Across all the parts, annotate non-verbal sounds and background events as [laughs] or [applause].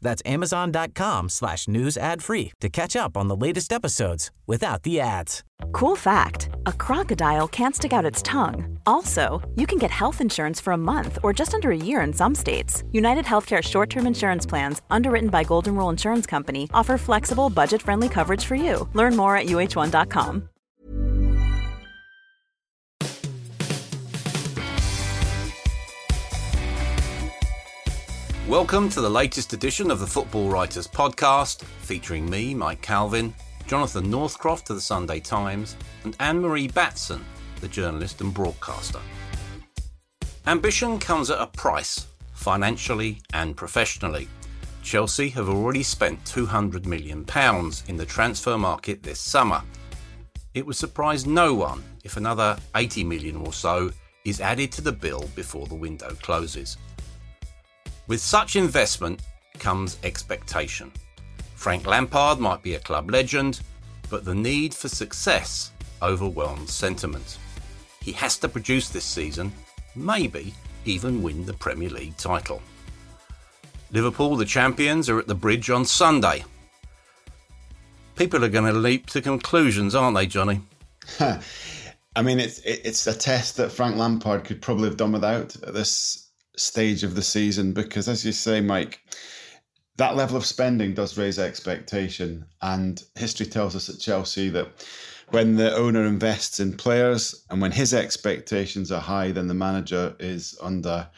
That's amazon.com slash news ad free to catch up on the latest episodes without the ads. Cool fact a crocodile can't stick out its tongue. Also, you can get health insurance for a month or just under a year in some states. United Healthcare short term insurance plans, underwritten by Golden Rule Insurance Company, offer flexible, budget friendly coverage for you. Learn more at uh1.com. Welcome to the latest edition of the Football Writers Podcast, featuring me, Mike Calvin, Jonathan Northcroft of the Sunday Times, and Anne Marie Batson, the journalist and broadcaster. Ambition comes at a price, financially and professionally. Chelsea have already spent £200 million in the transfer market this summer. It would surprise no one if another 80 million or so is added to the bill before the window closes. With such investment comes expectation. Frank Lampard might be a club legend, but the need for success overwhelms sentiment. He has to produce this season, maybe even win the Premier League title. Liverpool, the champions, are at the bridge on Sunday. People are going to leap to conclusions, aren't they, Johnny? [laughs] I mean, it's it's a test that Frank Lampard could probably have done without at this stage of the season because, as you say, Mike, that level of spending does raise expectation. And history tells us at Chelsea that when the owner invests in players and when his expectations are high, then the manager is under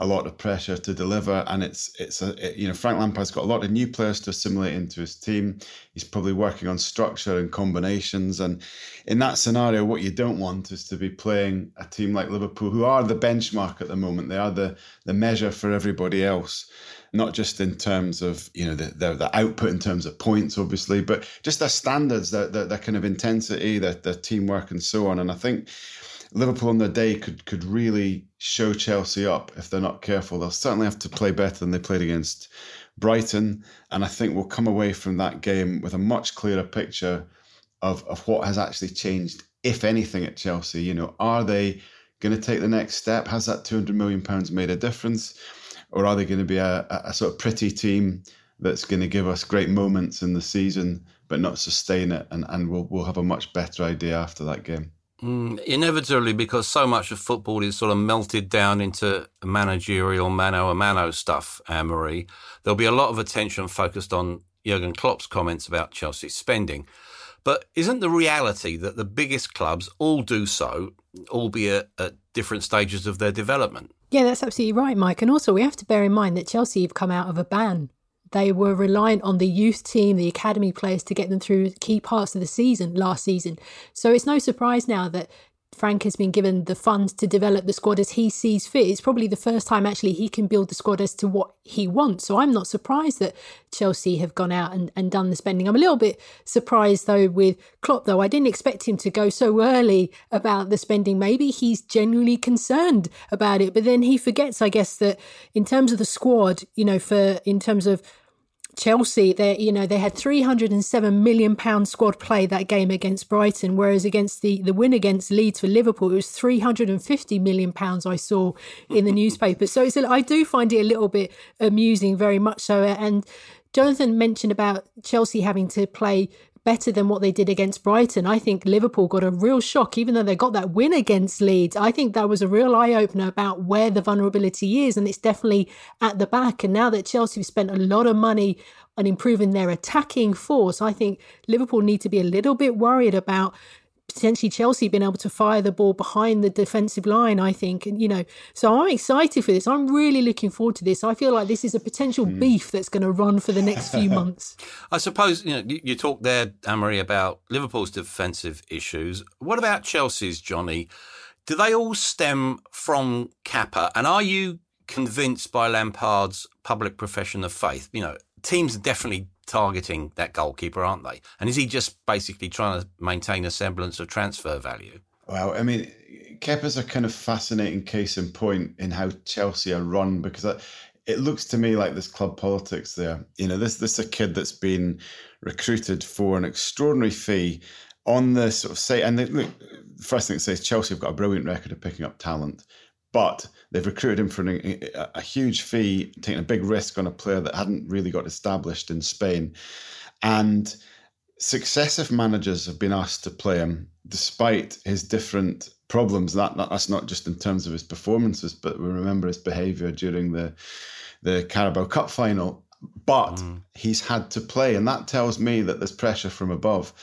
a lot of pressure to deliver. And it's it's a it, you know Frank Lampard's got a lot of new players to assimilate into his team. He's probably working on structure and combinations. And in that scenario, what you don't want is to be playing a team like Liverpool, who are the benchmark at the moment. They are the the measure for everybody else. Not just in terms of you know the, the, the output in terms of points, obviously, but just their standards, their, their, their kind of intensity, their, their teamwork, and so on. And I think Liverpool on their day could could really show Chelsea up if they're not careful. They'll certainly have to play better than they played against Brighton, and I think we'll come away from that game with a much clearer picture of of what has actually changed, if anything, at Chelsea. You know, are they going to take the next step? Has that two hundred million pounds made a difference, or are they going to be a, a sort of pretty team that's going to give us great moments in the season but not sustain it? And and we'll we'll have a much better idea after that game. Mm, inevitably, because so much of football is sort of melted down into managerial mano a mano stuff, Anne Marie, there'll be a lot of attention focused on Jurgen Klopp's comments about Chelsea's spending. But isn't the reality that the biggest clubs all do so, albeit at different stages of their development? Yeah, that's absolutely right, Mike. And also, we have to bear in mind that Chelsea have come out of a ban they were reliant on the youth team, the academy players to get them through key parts of the season last season. So it's no surprise now that Frank has been given the funds to develop the squad as he sees fit. It's probably the first time actually he can build the squad as to what he wants. So I'm not surprised that Chelsea have gone out and, and done the spending. I'm a little bit surprised though with Klopp though. I didn't expect him to go so early about the spending. Maybe he's genuinely concerned about it, but then he forgets, I guess, that in terms of the squad, you know, for in terms of Chelsea, they you know they had 307 million pound squad play that game against Brighton, whereas against the the win against Leeds for Liverpool, it was 350 million pounds. I saw in the newspaper. So it's a, I do find it a little bit amusing, very much so. And Jonathan mentioned about Chelsea having to play better than what they did against Brighton. I think Liverpool got a real shock, even though they got that win against Leeds. I think that was a real eye opener about where the vulnerability is, and it's definitely at the back. And now that Chelsea have spent a lot of money on improving their attacking force, I think Liverpool need to be a little bit worried about potentially Chelsea being able to fire the ball behind the defensive line, I think. And, you know, so I'm excited for this. I'm really looking forward to this. I feel like this is a potential mm. beef that's going to run for the next few [laughs] months. I suppose, you know, you, you talked there, Anne-Marie, about Liverpool's defensive issues. What about Chelsea's, Johnny? Do they all stem from Kepa? And are you convinced by Lampard's public profession of faith? You know, teams are definitely targeting that goalkeeper, aren't they? And is he just basically trying to maintain a semblance of transfer value? Well, I mean, Kepa's a kind of fascinating case in point in how Chelsea are run because it looks to me like there's club politics there. You know, this this is a kid that's been recruited for an extraordinary fee on the sort of say, and they, look, first thing it says Chelsea have got a brilliant record of picking up talent, but they've recruited him for an, a, a huge fee, taking a big risk on a player that hadn't really got established in Spain, and successive managers have been asked to play him despite his different problems. That, that that's not just in terms of his performances, but we remember his behaviour during the the Carabao Cup final. But mm. he's had to play, and that tells me that there's pressure from above.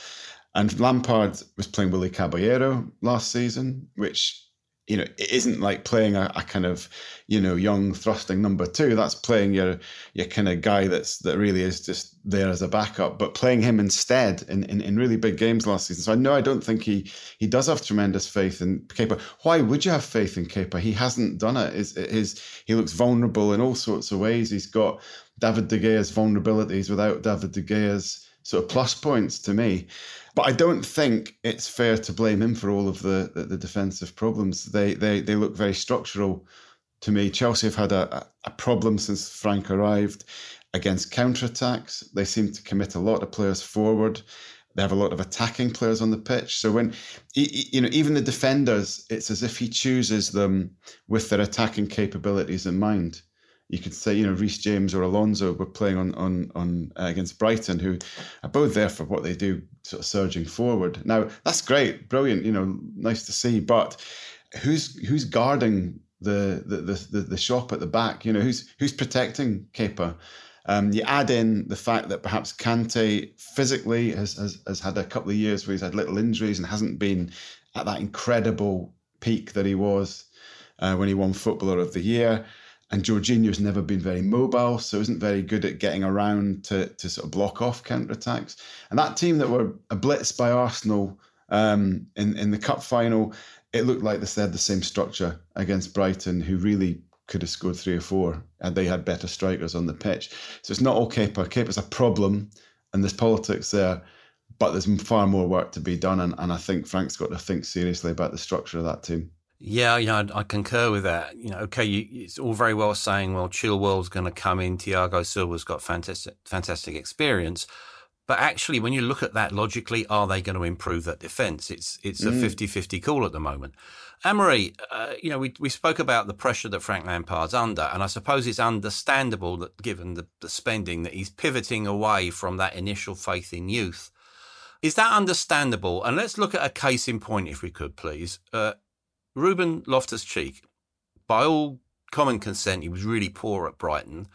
And Lampard was playing Willy Caballero last season, which you know, it isn't like playing a, a, kind of, you know, young thrusting number two. That's playing your your kind of guy that's that really is just there as a backup. But playing him instead in, in, in really big games last season. So I know I don't think he he does have tremendous faith in Kepa. Why would you have faith in Kepa? He hasn't done it. His, his he looks vulnerable in all sorts of ways. He's got David De Gea's vulnerabilities without David De Gea's sort of plus points to me. But I don't think it's fair to blame him for all of the, the, the defensive problems. They, they they look very structural to me. Chelsea have had a, a problem since Frank arrived against counterattacks. They seem to commit a lot of players forward. They have a lot of attacking players on the pitch. So when you know even the defenders, it's as if he chooses them with their attacking capabilities in mind you could say, you know, Reece James or Alonso were playing on on on uh, against Brighton, who are both there for what they do, sort of surging forward. Now that's great, brilliant, you know, nice to see. But who's who's guarding the the the, the shop at the back? You know, who's who's protecting Kepa? Um, you add in the fact that perhaps Kante physically has, has has had a couple of years where he's had little injuries and hasn't been at that incredible peak that he was uh, when he won Footballer of the Year. And Jorginho's never been very mobile, so isn't very good at getting around to, to sort of block off counter attacks. And that team that were blitzed by Arsenal um, in, in the cup final, it looked like they had the same structure against Brighton, who really could have scored three or four, and they had better strikers on the pitch. So it's not all Kepa. Kepa's a problem, and there's politics there, but there's far more work to be done. And, and I think Frank's got to think seriously about the structure of that team. Yeah, you know, I concur with that. You know, okay, you, it's all very well saying, well, Chilwell's going to come in, Thiago Silva's got fantastic, fantastic experience. But actually, when you look at that logically, are they going to improve that defence? It's it's a 50 mm. 50 call at the moment. Anne-Marie, uh, you know, we, we spoke about the pressure that Frank Lampard's under, and I suppose it's understandable that given the, the spending that he's pivoting away from that initial faith in youth. Is that understandable? And let's look at a case in point, if we could, please. Uh, Ruben Loftus Cheek, by all common consent, he was really poor at Brighton.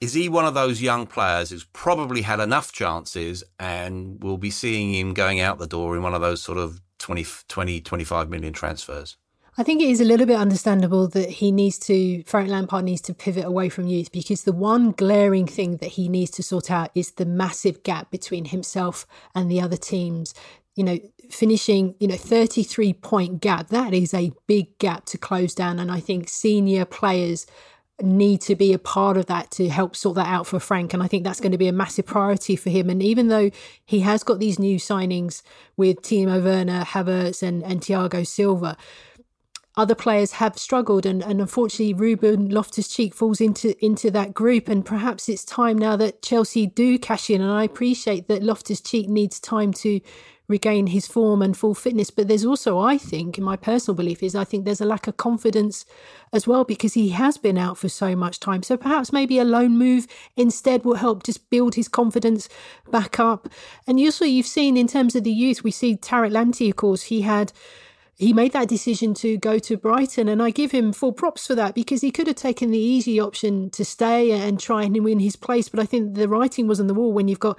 Is he one of those young players who's probably had enough chances and we'll be seeing him going out the door in one of those sort of 20, 20 25 million transfers? I think it is a little bit understandable that he needs to, Frank Lampard needs to pivot away from youth because the one glaring thing that he needs to sort out is the massive gap between himself and the other teams you know, finishing, you know, 33 point gap, that is a big gap to close down. And I think senior players need to be a part of that to help sort that out for Frank. And I think that's going to be a massive priority for him. And even though he has got these new signings with Timo Werner, Havertz, and, and Thiago Silva, other players have struggled and, and unfortunately Ruben Loftus Cheek falls into into that group and perhaps it's time now that Chelsea do cash in and I appreciate that Loftus Cheek needs time to regain his form and full fitness. But there's also, I think, my personal belief is I think there's a lack of confidence as well because he has been out for so much time. So perhaps maybe a loan move instead will help just build his confidence back up. And also, you've seen in terms of the youth, we see Tariq Lamptey, of course, he had he made that decision to go to Brighton, and I give him full props for that because he could have taken the easy option to stay and try and win his place. But I think the writing was on the wall when you've got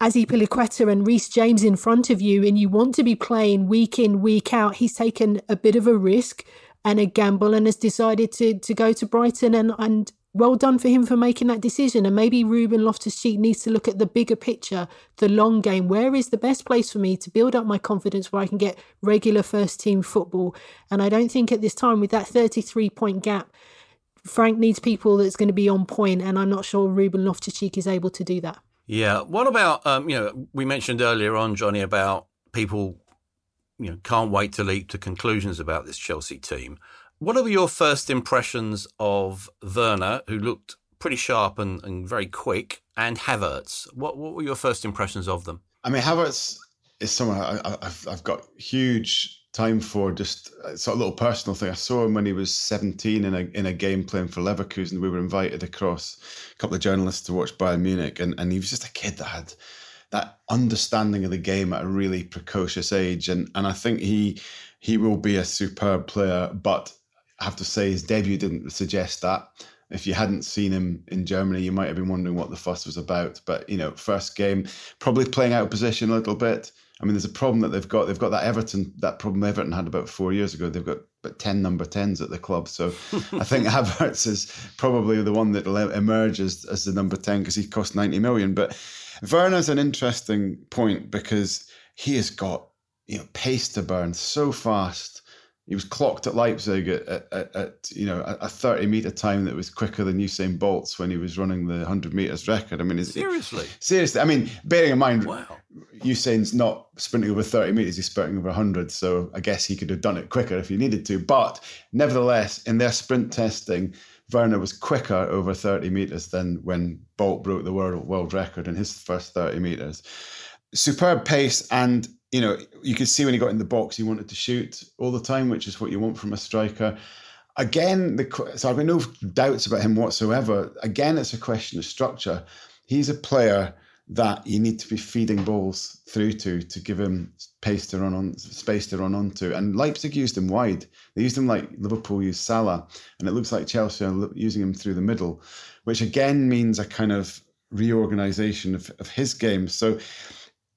Azpilicueta and Reece James in front of you and you want to be playing week in, week out, he's taken a bit of a risk and a gamble and has decided to to go to Brighton and and well done for him for making that decision. And maybe Ruben Loftus Cheek needs to look at the bigger picture, the long game. Where is the best place for me to build up my confidence where I can get regular first team football? And I don't think at this time, with that 33 point gap, Frank needs people that's going to be on point, and I'm not sure Ruben Loftus Cheek is able to do that. Yeah. What about um, you know we mentioned earlier on Johnny about people you know, can't wait to leap to conclusions about this Chelsea team. What are your first impressions of Werner, who looked pretty sharp and, and very quick, and Havertz? What what were your first impressions of them? I mean, Havertz is someone I, have I've got huge time for. Just uh, it's a little personal thing. I saw him when he was 17 in a in a game playing for Leverkusen. We were invited across a couple of journalists to watch Bayern Munich, and, and he was just a kid that had that understanding of the game at a really precocious age, and and I think he he will be a superb player. But I have to say his debut didn't suggest that. If you hadn't seen him in Germany, you might have been wondering what the fuss was about. But you know, first game, probably playing out of position a little bit. I mean, there's a problem that they've got. They've got that Everton, that problem Everton had about four years ago. They've got about 10 number 10s at the club. So [laughs] I think Havertz is probably the one that will emerge as, as the number 10 because he cost 90 million. But Werner's an interesting point because he has got you know pace to burn so fast. He was clocked at Leipzig at, at, at you know a, 30 meter time that was quicker than Usain Bolt's when he was running the 100 meters record. I mean, seriously, it, seriously. I mean, bearing in mind, wow. Usain's not sprinting over 30 meters; he's sprinting over 100. So I guess he could have done it quicker if he needed to. But nevertheless, in their sprint testing, Werner was quicker over 30 meters than when Bolt broke the world world record in his first 30 meters. Superb pace and you know, you could see when he got in the box, he wanted to shoot all the time, which is what you want from a striker. Again, the, so I've got no doubts about him whatsoever. Again, it's a question of structure. He's a player that you need to be feeding balls through to to give him pace to run on, space to run onto. And Leipzig used him wide. They used him like Liverpool used Salah, and it looks like Chelsea are using him through the middle, which again means a kind of reorganization of, of his game. So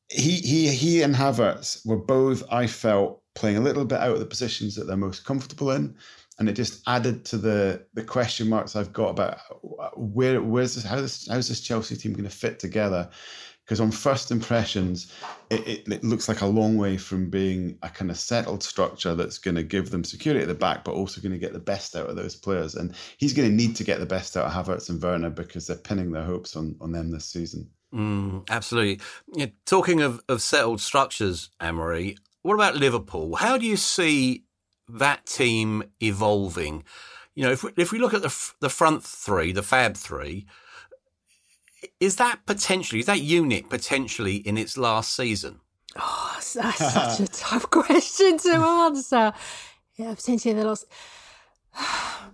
he he he and Havertz were both, I felt, playing a little bit out of the positions that they're most comfortable in, and it just added to the the question marks I've got about uh, where where's this how this how's this Chelsea team going to fit together. Because on first impressions, it, it, it, looks like a long way from being a kind of settled structure that's going to give them security at the back, but also going to get the best out of those players. And he's going to need to get the best out of Havertz and Werner because they're pinning their hopes on, on them this season. Mm, absolutely. Yeah, talking of, of settled structures, Anne-Marie, what about Liverpool? How do you see that team evolving? You know, if we, if we look at the the front three, the Fab Three, is that potentially is that unit potentially in its last season? Oh, that's such a tough [laughs] question to answer. Yeah, potentially in the last.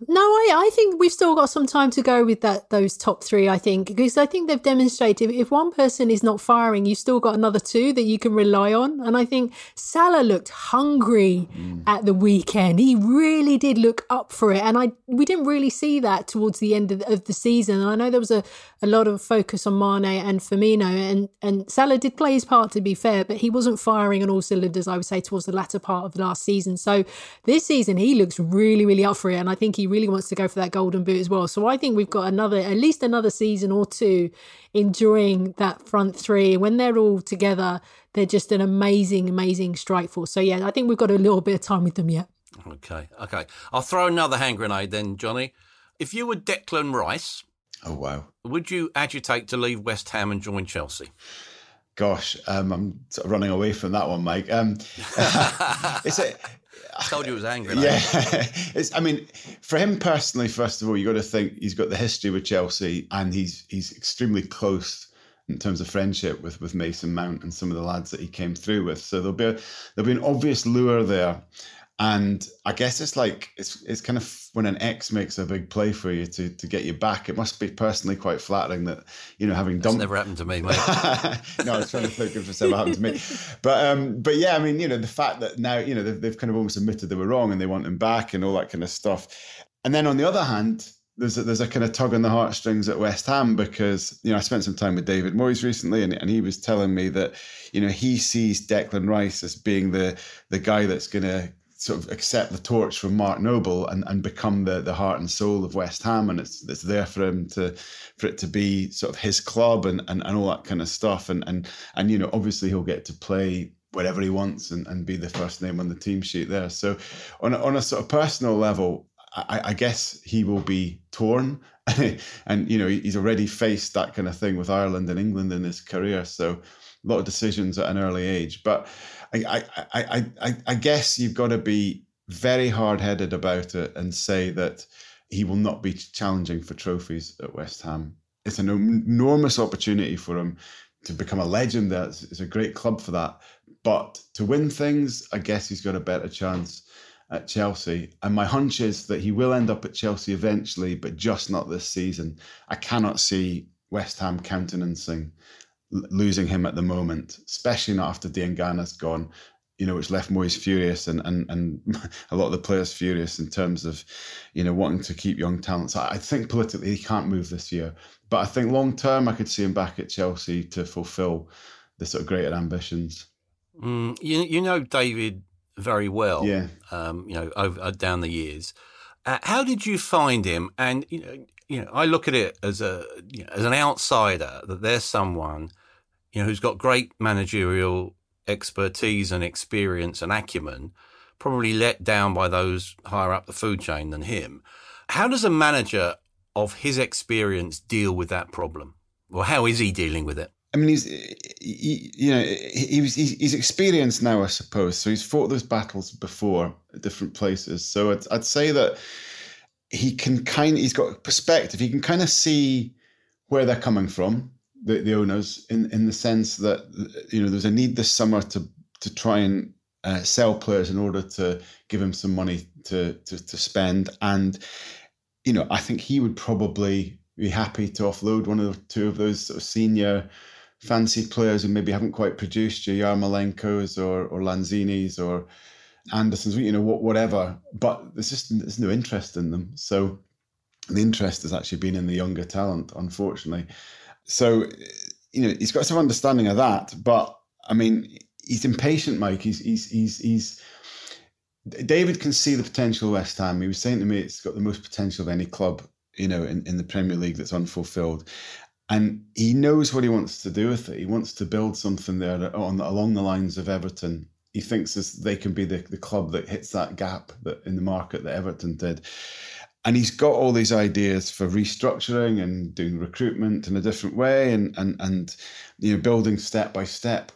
No, I, I think we've still got some time to go with that those top three. I think because I think they've demonstrated if one person is not firing, you've still got another two that you can rely on. And I think Salah looked hungry mm. at the weekend. He really did look up for it, and I we didn't really see that towards the end of the, of the season. And I know there was a, a lot of focus on Mane and Firmino, and and Salah did play his part to be fair, but he wasn't firing on all cylinders. I would say towards the latter part of last season. So this season he looks really really up for it, and I think he really wants to go for that golden boot as well. So I think we've got another, at least another season or two enjoying that front three. When they're all together, they're just an amazing, amazing strike force. So yeah, I think we've got a little bit of time with them yet. Okay, okay. I'll throw another hand grenade then, Johnny. If you were Declan Rice, oh wow, would you agitate to leave West Ham and join Chelsea? Gosh, um, I'm sort of running away from that one, Mike. Um, [laughs] it's a, I told you it was angry. Yeah, [laughs] it's. I mean, for him personally, first of all, you got to think he's got the history with Chelsea, and he's he's extremely close in terms of friendship with with Mason Mount and some of the lads that he came through with. So there'll be a, there'll be an obvious lure there. And I guess it's like it's it's kind of when an ex makes a big play for you to to get you back. It must be personally quite flattering that you know having done. never happened to me, mate. [laughs] no, I was trying to think if it's ever happened to me, but um, but yeah, I mean, you know, the fact that now you know they've, they've kind of almost admitted they were wrong and they want him back and all that kind of stuff. And then on the other hand, there's a, there's a kind of tug on the heartstrings at West Ham because you know I spent some time with David Moyes recently, and, and he was telling me that you know he sees Declan Rice as being the the guy that's going to sort of accept the torch from Mark Noble and, and become the, the heart and soul of West Ham. And it's it's there for him to for it to be sort of his club and, and, and all that kind of stuff. And and and you know, obviously he'll get to play wherever he wants and, and be the first name on the team sheet there. So on a, on a sort of personal level, I, I guess he will be torn. [laughs] and, you know, he's already faced that kind of thing with Ireland and England in his career. So a lot of decisions at an early age. But I, I, I, I, guess you've got to be very hard headed about it and say that he will not be challenging for trophies at West Ham. It's an enormous opportunity for him to become a legend. That's it's a great club for that. But to win things, I guess he's got a better chance at Chelsea. And my hunch is that he will end up at Chelsea eventually, but just not this season. I cannot see West Ham countenancing losing him at the moment, especially not after Diangana's gone. You know, which left Moyes furious and, and and [laughs] a lot of the players furious in terms of, you know, wanting to keep young talents. I think politically he can't move this year, but I think long term I could see him back at Chelsea to fulfil the sort of greater ambitions. Mm, you you know David very well. Yeah. Um, you know, over uh, down the years. Uh, how did you find him? And you know, you know, I look at it as a you know, as an outsider that there's someone you know who's got great managerial expertise and experience and acumen, probably let down by those higher up the food chain than him. How does a manager of his experience deal with that problem? Or how is he dealing with it? I mean, he's he, you know he was he's experienced now, I suppose. So he's fought those battles before at different places. So I'd, I'd say that he can kind he's got perspective. He can kind of see where they're coming from, the, the owners, in in the sense that you know there's a need this summer to to try and uh, sell players in order to give him some money to, to to spend, and you know I think he would probably be happy to offload one or two of those sort of senior fancy players who maybe haven't quite produced your Yarmolenkos or, or Lanzinis or Andersons, you know, whatever. But there's just there's no interest in them. So the interest has actually been in the younger talent, unfortunately. So, you know, he's got some understanding of that. But I mean, he's impatient, Mike. He's he's he's he's David can see the potential West Ham. He was saying to me it's got the most potential of any club, you know, in, in the Premier League that's unfulfilled and he knows what he wants to do with it. He wants to build something there on along the lines of Everton. He thinks they can be the, the club that hits that gap that in the market that Everton did. And he's got all these ideas for restructuring and doing recruitment in a different way and and and you know building step by step,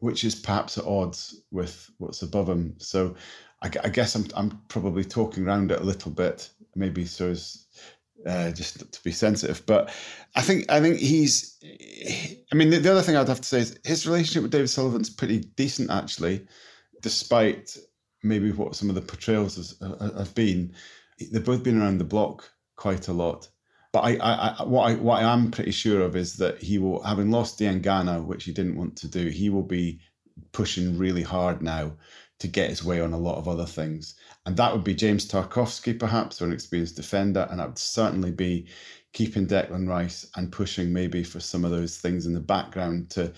which is perhaps at odds with what's above him. So I, I guess I'm I'm probably talking around it a little bit, maybe so as uh, just to be sensitive. But I think I think he's. I mean, the, the, other thing I'd have to say is his relationship with David Sullivan's pretty decent, actually, despite maybe what some of the portrayals has, have been. They've both been around the block quite a lot. But I, I, I, what I, what I am pretty sure of is that he will, having lost Diangana, which he didn't want to do, he will be pushing really hard now to get his way on a lot of other things. And that would be James Tarkowski, perhaps, or an experienced defender. And that would certainly be keeping Declan Rice and pushing maybe for some of those things in the background to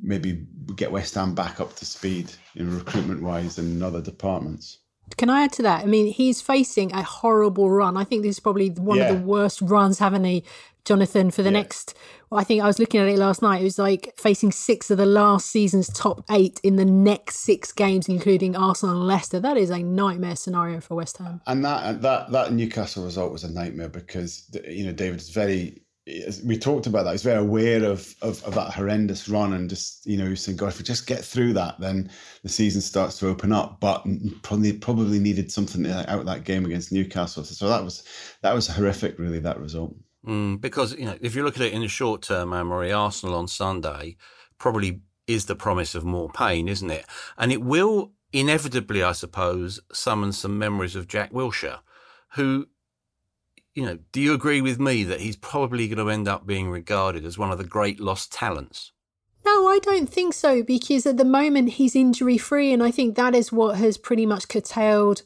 maybe get West Ham back up to speed in recruitment wise and in other departments. Can I add to that? I mean, he's facing a horrible run. I think this is probably one yeah. of the worst runs, haven't he, Jonathan, for the yeah. next. Well, I think I was looking at it last night. It was like facing six of the last season's top eight in the next six games, including Arsenal and Leicester. That is a nightmare scenario for West Ham. And that that that Newcastle result was a nightmare because you know David's very we talked about that. He's very aware of, of, of that horrendous run and just, you know, saying, God, if we just get through that, then the season starts to open up. But probably probably needed something out of that game against Newcastle. So that was that was horrific, really, that result. Mm, because, you know, if you look at it in the short term, Anne-Marie, Arsenal on Sunday probably is the promise of more pain, isn't it? And it will inevitably, I suppose, summon some memories of Jack Wilshere, who you know, do you agree with me that he's probably going to end up being regarded as one of the great lost talents? No, I don't think so because at the moment he's injury free, and I think that is what has pretty much curtailed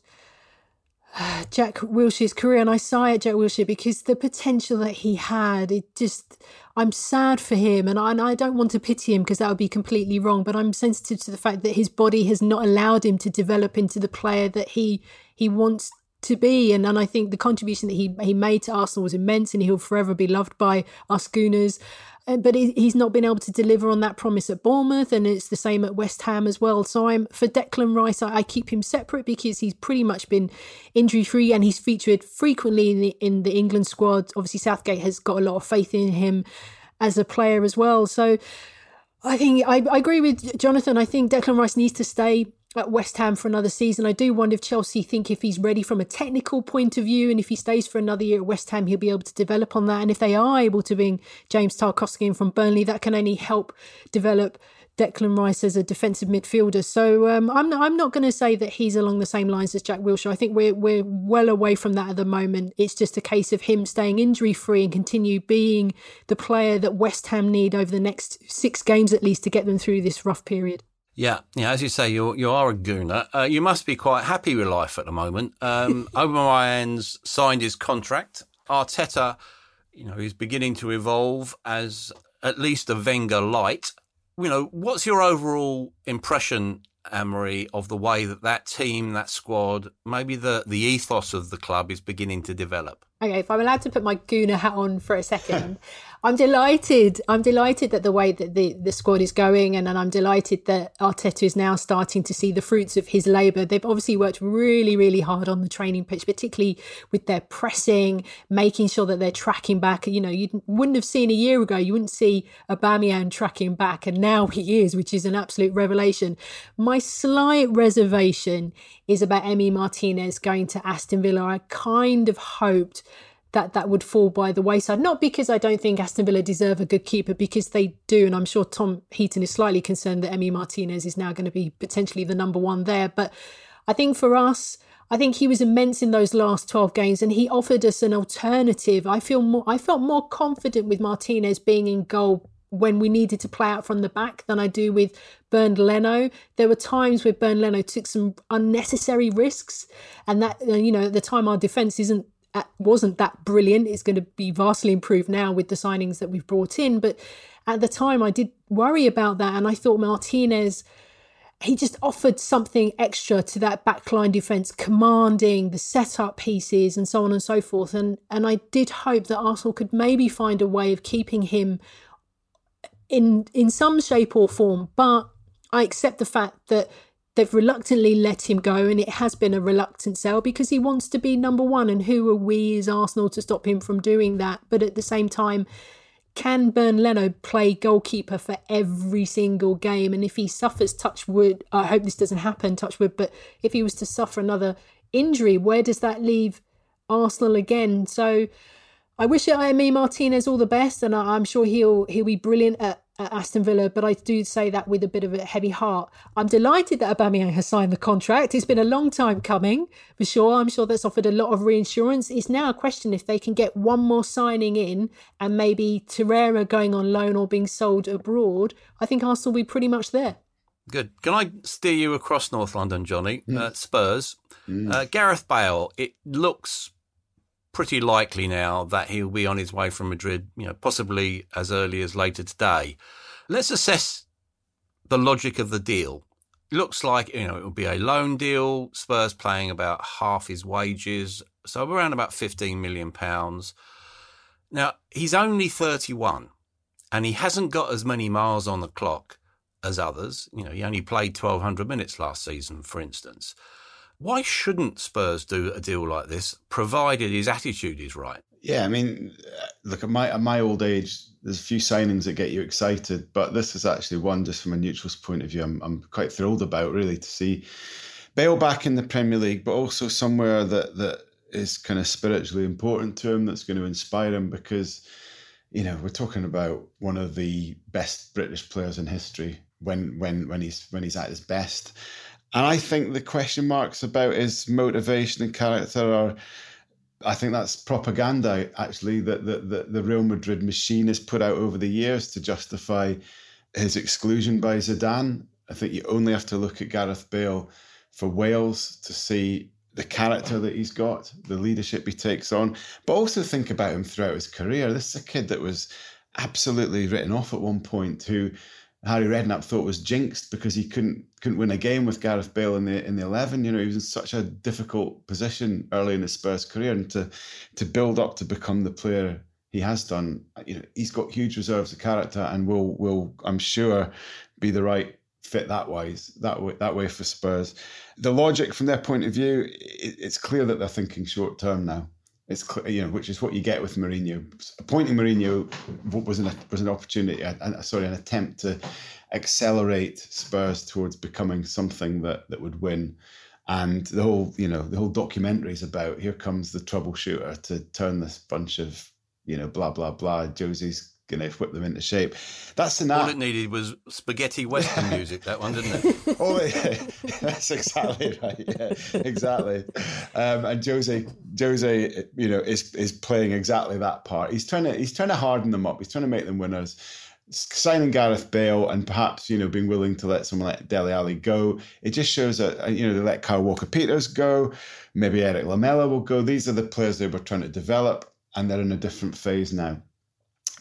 uh, Jack Wilshere's career. And I sigh at Jack Wilshere because the potential that he had, it just, I'm sad for him, and I, and I don't want to pity him because that would be completely wrong. But I'm sensitive to the fact that his body has not allowed him to develop into the player that he he wants to be. And, and I think the contribution that he, he made to Arsenal was immense and he'll forever be loved by us Gooners. Uh, but he's not been able to deliver on that promise at Bournemouth, and it's the same at West Ham as well. So I'm for Declan Rice, I, keep him separate because he's pretty much been injury free and he's featured frequently in the in the England squad. Obviously, Southgate has got a lot of faith in him as a player as well. So I think I, I agree with Jonathan. I think Declan Rice needs to stay at West Ham for another season. I do wonder if Chelsea think if he's ready from a technical point of view and if he stays for another year at West Ham, he'll be able to develop on that. And if they are able to bring James Tarkowski in from Burnley, that can only help develop Declan Rice as a defensive midfielder. So um, I'm not, I'm not going to say that he's along the same lines as Jack Wilshere. I think we're we're well away from that at the moment. It's just a case of him staying injury free and continue being the player that West Ham need over the next six games at least to get them through this rough period. Yeah, yeah. As you say, you you are a gooner. Uh, you must be quite happy with life at the moment. Um, Aubameyang's signed his contract. Arteta, you know, is beginning to evolve as at least a Wenger light. You know, what's your overall impression, Anne-Marie, of the way that that team, that squad, maybe the the ethos of the club is beginning to develop? Okay, if I'm allowed to put my Gooner hat on for a second, [laughs] I'm delighted. I'm delighted that the way that the, the squad is going, and, and I'm delighted that Arteta is now starting to see the fruits of his labour. They've obviously worked really, really hard on the training pitch, particularly with their pressing, making sure that they're tracking back. You know, you wouldn't have seen a year ago, you wouldn't see Aubameyang tracking back, and now he is, which is an absolute revelation. My slight reservation is about Emi Martinez going to Aston Villa. I kind of hoped that that would fall by the wayside. Not because I don't think Aston Villa deserve a good keeper, because they do, and I'm sure Tom Heaton is slightly concerned that Emi Martinez is now going to be potentially the number one there. But I think for us, I think he was immense in those last 12 games and he offered us an alternative. I feel more I felt more confident with Martinez being in goal when we needed to play out from the back than I do with Bernd Leno. There were times where Bernd Leno took some unnecessary risks, and that you know at the time our defense isn't Uh, wasn't that brilliant. It's going to be vastly improved now with the signings that we've brought in, but at the time I did worry about that, and I thought Martinez. He just offered something extra to that backline defence, commanding the setup pieces and so on and so forth. And and I did hope that Arsenal could maybe find a way of keeping him in in some shape or form, but I accept the fact that they've reluctantly let him go and it has been a reluctant sell because he wants to be number one and who are we as Arsenal to stop him from doing that? But at the same time can Bernd Leno play goalkeeper for every single game? And if he suffers touch wood I hope this doesn't happen touch wood but if he was to suffer another injury where does that leave Arsenal again? So I wish Emi Martinez all the best, and I'm sure he'll he'll be brilliant at, at, Aston Villa. But I do say that with a bit of a heavy heart. I'm delighted that Aubameyang has signed the contract. It's been a long time coming, for sure. I'm sure that's offered a lot of reinsurance. It's now a question if they can get one more signing in, and maybe Torreira going on loan or being sold abroad. I think Arsenal will be pretty much there. Good. Can I steer you across North London, Johnny? Mm. Uh, Spurs. Mm. Uh, Gareth Bale. It looks pretty likely now that he'll be on his way from Madrid, you know, possibly as early as later today. Let's assess the logic of the deal. It looks like, you know, it will be a loan deal, Spurs paying about half his wages, so around about 15 million pounds. Now, he's only 31 and he hasn't got as many miles on the clock as others. You know, he only played 1200 minutes last season, for instance. Why shouldn't Spurs do a deal like this, provided his attitude is right? Yeah, I mean, uh, look at my at my old age. There's a few signings that get you excited, but this is actually one just from a neutral's point of view. I'm I'm quite thrilled about really to see Bale back in the Premier League, but also somewhere that that is kind of spiritually important to him, that's going to inspire him because you know we're talking about one of the best British players in history when when when he's when he's at his best. And I think the question marks about his motivation and character are, I think that's propaganda, actually, that the, the, the Real Madrid machine has put out over the years to justify his exclusion by Zidane. I think you only have to look at Gareth Bale for Wales to see the character that he's got, the leadership he takes on, but also think about him throughout his career. This is a kid that was absolutely written off at one point who Harry Redknapp thought was jinxed because he couldn't couldn't win a game with Gareth Bale in the in the eleven. You know, he was in such a difficult position early in his Spurs career, and to to build up to become the player he has done, you know, he's got huge reserves of character, and will will I'm sure be the right fit that wise that way that way for Spurs. The logic from their point of view, it, it's clear that they're thinking short term now. It's clear, you know, which is what you get with Mourinho. Appointing Mourinho was an was an opportunity, sorry, an attempt to accelerate Spurs towards becoming something that that would win. And the whole, you know, the whole documentary is about here comes the troubleshooter to turn this bunch of, you know, blah blah blah. Jose's going to whip them into shape. That's the all it needed was spaghetti western music. That one, didn't it? [laughs] oh, yeah, [laughs] that's exactly right. Yeah, exactly. Um, and Jose, Jose, you know, is is playing exactly that part. He's trying to he's trying to harden them up. He's trying to make them winners. Signing Gareth Bale and perhaps you know being willing to let someone like Dele Alli go, it just shows that uh, you know they let Kyle Walker Peters go, maybe Eric Lamela will go. These are the players they were trying to develop, and they're in a different phase now.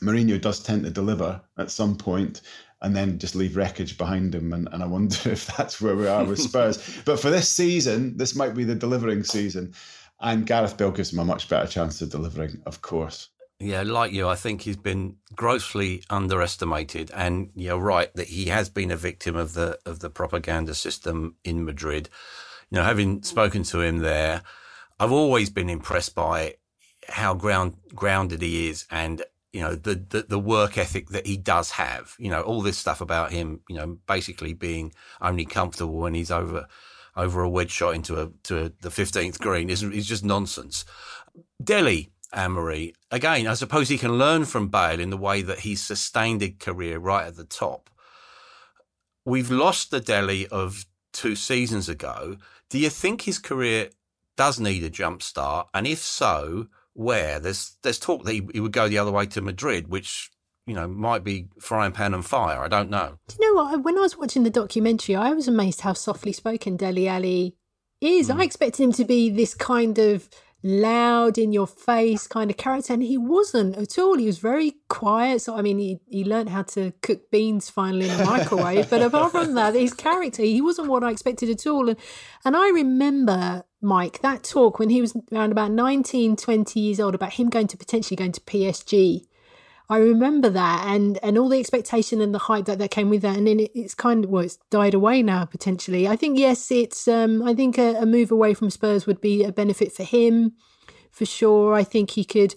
Mourinho does tend to deliver at some point and then just leave wreckage behind him. And, and I wonder [laughs] if that's where we are with Spurs. [laughs] but for this season, this might be the delivering season. And Gareth Bale gives him a much better chance of delivering, of course. Yeah, like you, I think he's been grossly underestimated, and you're right that he has been a victim of the of the propaganda system in Madrid. You know, having spoken to him there, I've always been impressed by how ground grounded he is, and you know the, the, the work ethic that he does have you know all this stuff about him you know basically being only comfortable when he's over over a wedge shot into a to a, the 15th green is is just nonsense. Dele Anne-Marie again I suppose he can learn from Bale in the way that he's sustained a career right at the top. We've lost the Dele of two seasons ago. Do you think his career does need a jump start? And if so where there's there's talk that he, he would go the other way to Madrid, which you know might be frying pan and fire. I don't know. Do you know what? When I was watching the documentary, I was amazed how softly spoken Dele Alli is. Mm. I expected him to be this kind of loud in your face kind of character and he wasn't at all. He was very quiet. So i mean he, he learned how to cook beans finally in a microwave but apart from that his character he wasn't what i expected at all. And and i remember mike that talk when he was around about 19 20 years old about him going to potentially going to psg I remember that and and all the expectation and the hype that that came with that, and then it, it's kind of well, it's died away now potentially. I think yes, it's um, I think a, a move away from Spurs would be a benefit for him, for sure. I think he could.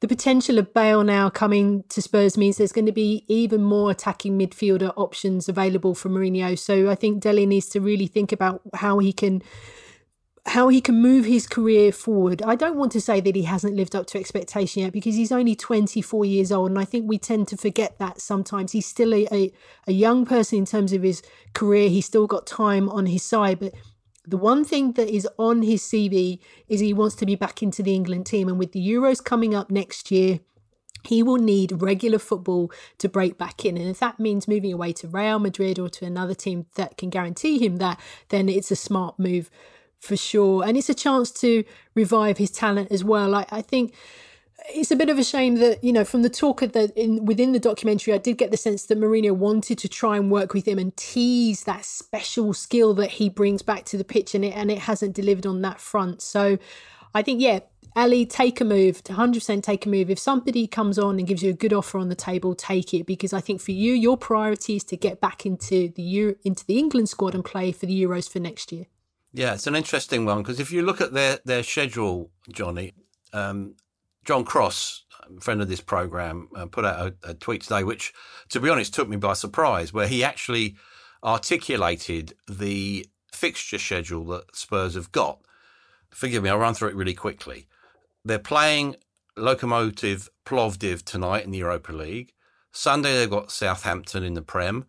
The potential of Bale now coming to Spurs means there's going to be even more attacking midfielder options available for Mourinho. So I think Dele needs to really think about how he can how he can move his career forward. I don't want to say that he hasn't lived up to expectation yet because he's only 24 years old. And I think we tend to forget that sometimes. He's still a, a, a young person in terms of his career. He's still got time on his side. But the one thing that is on his CV is he wants to be back into the England team. And with the Euros coming up next year, he will need regular football to break back in. And if that means moving away to Real Madrid or to another team that can guarantee him that, then it's a smart move for sure. And it's a chance to revive his talent as well. I, I think it's a bit of a shame that you know from the talk of the in within the documentary i did get the sense that Mourinho wanted to try and work with him and tease that special skill that he brings back to the pitch and it and it hasn't delivered on that front so i think yeah Alli, take a move, 100% take a move. If somebody comes on and gives you a good offer on the table, take it because I think for you, your priority is to get back into the Euro, into the England squad and play for the Euros for next year. Yeah, it's an interesting one because if you look at their their schedule, Johnny, um, John Cross, a friend of this program, uh, put out a, a, tweet today, which, to be honest, took me by surprise, where he actually articulated the fixture schedule that Spurs have got. Forgive me, I'll run through it really quickly. They're playing Lokomotiv Plovdiv tonight in the Europa League. Sunday they've got Southampton in the Prem.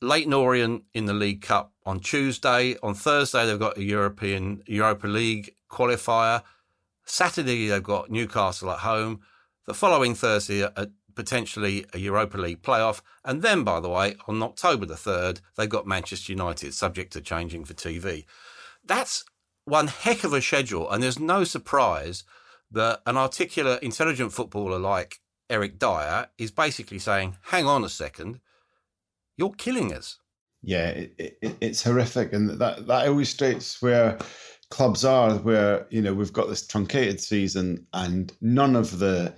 Leyton Orient in the League Cup on Tuesday. On Thursday, they've got a European Europa League qualifier. Saturday, they've got Newcastle at home. The following Thursday, a, potentially a Europa League playoff. And then, by the way, on October the 3rd, they've got Manchester United, subject to changing for TV. That's one heck of a schedule. And there's no surprise that an articulate, intelligent footballer like Eric Dier is basically saying, hang on a second You're killing us. Yeah, it, it, it's horrific, and that that illustrates where clubs are. Where you know we've got this truncated season, and none of the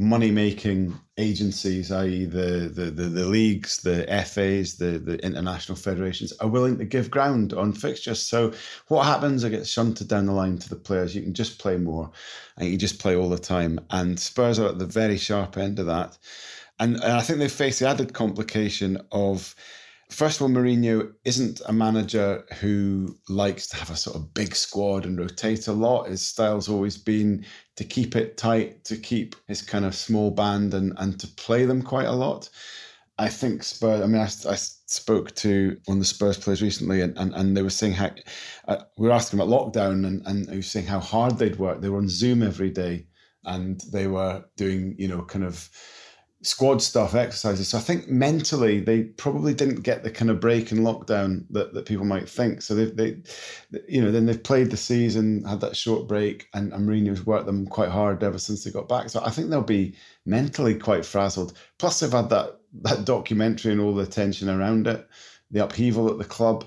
money making agencies, i.e., the, the, the, the, leagues, the FAs, the, the international federations, are willing to give ground on fixtures. So, what happens? It gets shunted down the line to the players. You can just play more and you just play all the time. And Spurs are at the very sharp end of that. And, and I think they face the added complication of first of all, Mourinho isn't a manager who likes to have a sort of big squad and rotate a lot. His style's always been to keep it tight, to keep his kind of small band and, and to play them quite a lot. I think Spurs, I mean, I, I spoke to one of the Spurs players recently and, and, and they were saying how, uh, we were asking about lockdown and, and he was saying how hard they'd work. They were on Zoom every day and they were doing, you know, kind of, squad stuff, exercises. So I think mentally they probably didn't get the kind of break and lockdown that, that people might think. So they, they, you know, then they've played the season, had that short break, and, and Mourinho's worked them quite hard ever since they got back. So I think they'll be mentally quite frazzled. Plus they've had that that documentary and all the tension around it, the upheaval at the club,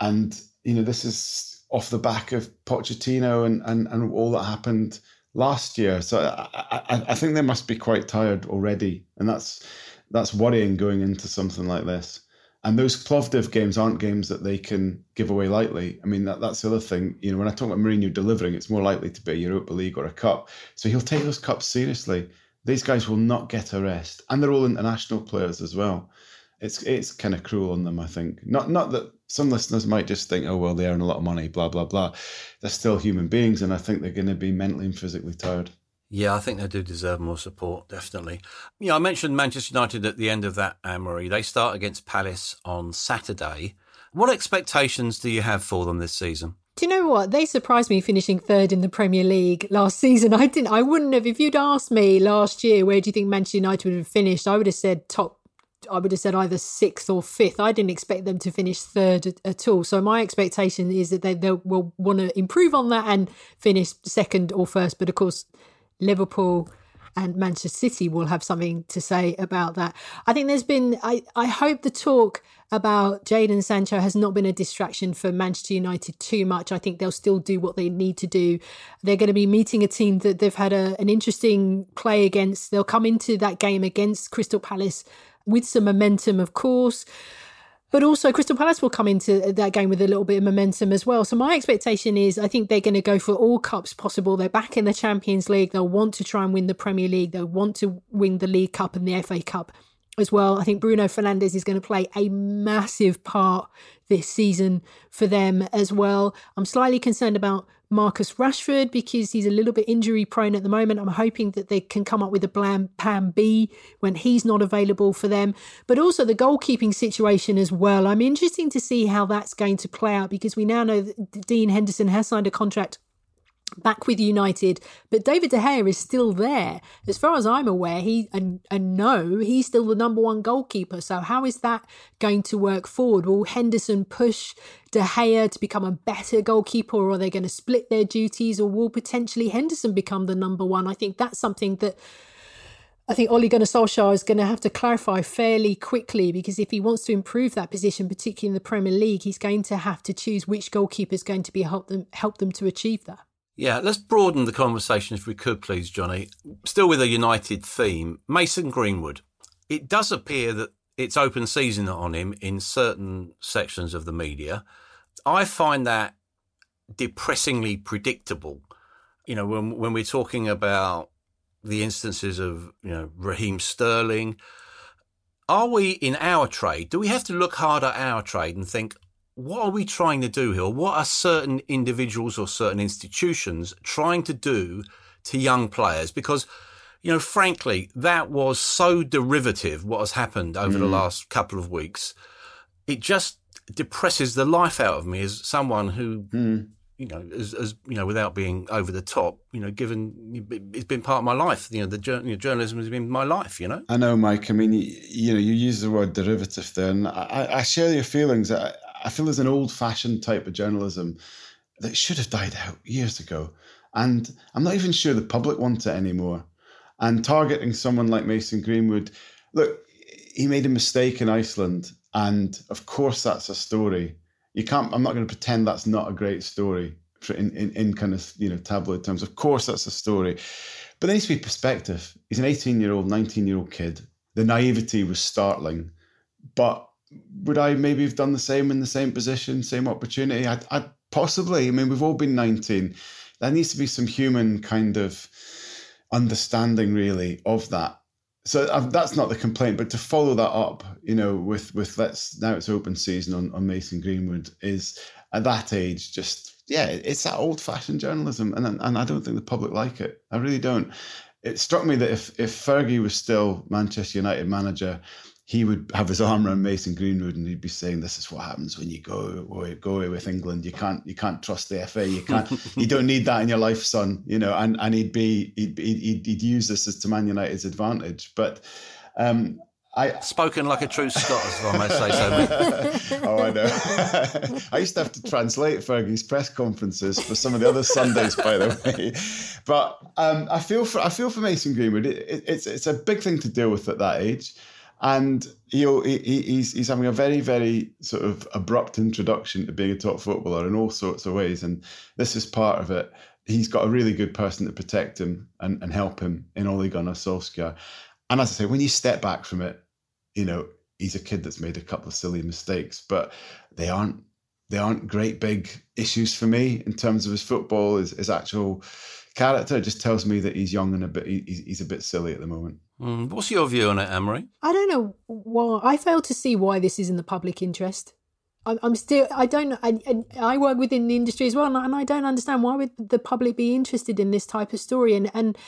and you know this is off the back of Pochettino and and, and all that happened last year. So I, I, I, think they must be quite tired already, and that's that's worrying going into something like this. And those Plovdiv games aren't games that they can give away lightly. I mean, that, that's the other thing. You know, when I talk about Mourinho delivering, it's more likely to be a Europa League or a cup. So he'll take those cups seriously. These guys will not get a rest, and they're all international players as well. It's it's kind of cruel on them, I think. Not not that some listeners might just think, oh, well, they earn a lot of money, blah, blah, blah. They're still human beings, and I think they're going to be mentally and physically tired. Yeah, I think they do deserve more support, definitely. You know, I mentioned Manchester United at the end of that, uh, Anne-Marie. They start against Palace on Saturday. What expectations do you have for them this season? Do you know what? They surprised me finishing third in the Premier League last [laughs] season. I didn't I wouldn't have if you'd asked me last year where do you think Manchester United would have finished, I would have said top I would have said either sixth or fifth. I didn't expect them to finish third at, all. So my expectation is that they, they will want to improve on that and finish second or first. But of course, Liverpool and Manchester City will have something to say about that. I think there's been, I, I hope the talk about Jadon Sancho has not been a distraction for Manchester United too much. I think they'll still do what they need to do. They're going to be meeting a team that they've had a, an interesting play against. They'll come into that game against Crystal Palace with some momentum, of course. But also, Crystal Palace will come into that game with a little bit of momentum as well. So, my expectation is I think they're going to go for all cups possible. They're back in the Champions League. They'll want to try and win the Premier League. They'll want to win the League Cup and the FA Cup as well. I think Bruno Fernandes is going to play a massive part this season for them as well. I'm slightly concerned about Marcus Rashford because he's a little bit injury prone at the moment. I'm hoping that they can come up with a plan, plan B when he's not available for them. But also the goalkeeping situation as well. I'm interested to see how that's going to play out because we now know that Dean Henderson has signed a contract back with United, but David De Gea is still there. As far as I'm aware, he and, and no, he's still the number one goalkeeper. So how is that going to work forward? Will Henderson push De Gea to become a better goalkeeper, or are they going to split their duties, or will potentially Henderson become the number one? I think that's something that I think Ole Gunnar Solskjaer is going to have to clarify fairly quickly because if he wants to improve that position, particularly in the Premier League, he's going to have to choose which goalkeeper is going to be help them help them to achieve that. Yeah, let's broaden the conversation if we could, please, Johnny. Still with a United theme, Mason Greenwood. It does appear that it's open season on him in certain sections of the media. I find that depressingly predictable. You know, when when we're talking about the instances of you know Raheem Sterling, are we in our trade? Do we have to look hard at our trade and think, what are we trying to do here? What are certain individuals or certain institutions trying to do to young players? Because, you know, frankly, that was so derivative what has happened over mm. the last couple of weeks. It just depresses the life out of me as someone who, mm. you know, as, as, you know, without being over the top, you know, given it's been part of my life. You know, the you know, journalism has been my life. You know. I know, Mike. I mean, you, you know, you use the word derivative there, and I, I share your feelings. I, I feel there's an old fashioned type of journalism that should have died out years ago. And I'm not even sure the public want it anymore. And targeting someone like Mason Greenwood, look, he made a mistake in Iceland And of course, that's a story. You can't. I'm not going to pretend that's not a great story in, in, in kind of you know tabloid terms. Of course, that's a story, but there needs to be perspective. He's an 18 year old, 19 year old kid. The naivety was startling, but would I maybe have done the same in the same position, same opportunity? I, I possibly. I mean, we've all been 19. There needs to be some human kind of understanding, really, of that. So uh, that's not the complaint, but to follow that up, you know, with with let's now it's open season on, on Mason Greenwood is at that age just yeah, it's that old fashioned journalism, and and I don't think the public like it. I really don't. It struck me that if if Fergie was still Manchester United manager, he would have his arm around Mason Greenwood and he'd be saying, "This is what happens when you go away, go away with England. You can't you can't trust the FA. You can't [laughs] you don't need that in your life, son. You know." And and he'd be he'd he'd, he'd use this as to Man United's advantage, but. Um, I spoken like a true Scot, as I may say so. [laughs] oh, I know. [laughs] I used to have to translate Fergie's press conferences for some of the other Sundays, by the way. But um, I feel for I feel for Mason Greenwood. It, it, it's it's a big thing to deal with at that age and he, he's he's having a very very sort of abrupt introduction to being a top footballer in all sorts of ways, and this is part of it. He's got a really good person to protect him and, and help him in Ole Gunnar Solskjaer. And as I say, when you step back from it, you know he's a kid that's made a couple of silly mistakes, but they aren't they aren't great big issues for me in terms of his football, his, his actual character. It just tells me that he's young and a bit he's a bit silly at the moment. Mm, what's your view on it, Anne-Marie? I don't know why. I fail to see why this is in the public interest. I'm, I'm still. I don't. I, I work within the industry as well, and I don't understand why would the public be interested in this type of story. And and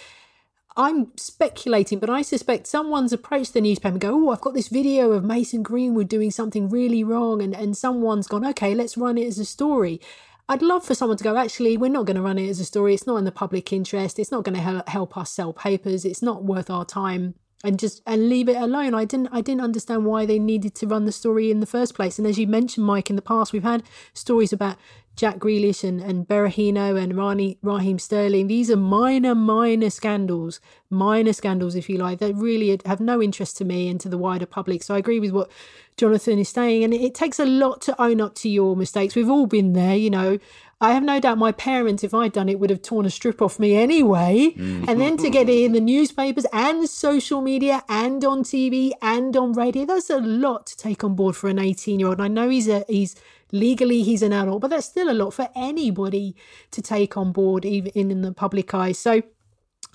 I'm speculating, but I suspect someone's approached the newspaper and go, "Oh, I've got this video of Mason Greenwood doing something really wrong," and and someone's gone, "Okay, let's run it as a story." I'd love for someone to go, actually, we're not going to run it as a story. It's not in the public interest. It's not going to help us sell papers. It's not worth our time and just and leave it alone. I didn't I didn't understand why they needed to run the story in the first place. And as you mentioned, Mike, in the past we've had stories about Jack Grealish and, and Berahino and Rani, Raheem Sterling. These are minor, minor scandals, minor scandals, if you like, that really have no interest to me and to the wider public. So I agree with what Jonathan is saying. And it takes a lot to own up to your mistakes. We've all been there, you know. I have no doubt my parents, if I'd done it, would have torn a strip off me anyway. Mm. And then to get it in the newspapers and social media and on TV and on radio, that's a lot to take on board for an 18 year old. I know he's a he's legally he's an adult, but that's still a lot for anybody to take on board, even in the public eye. So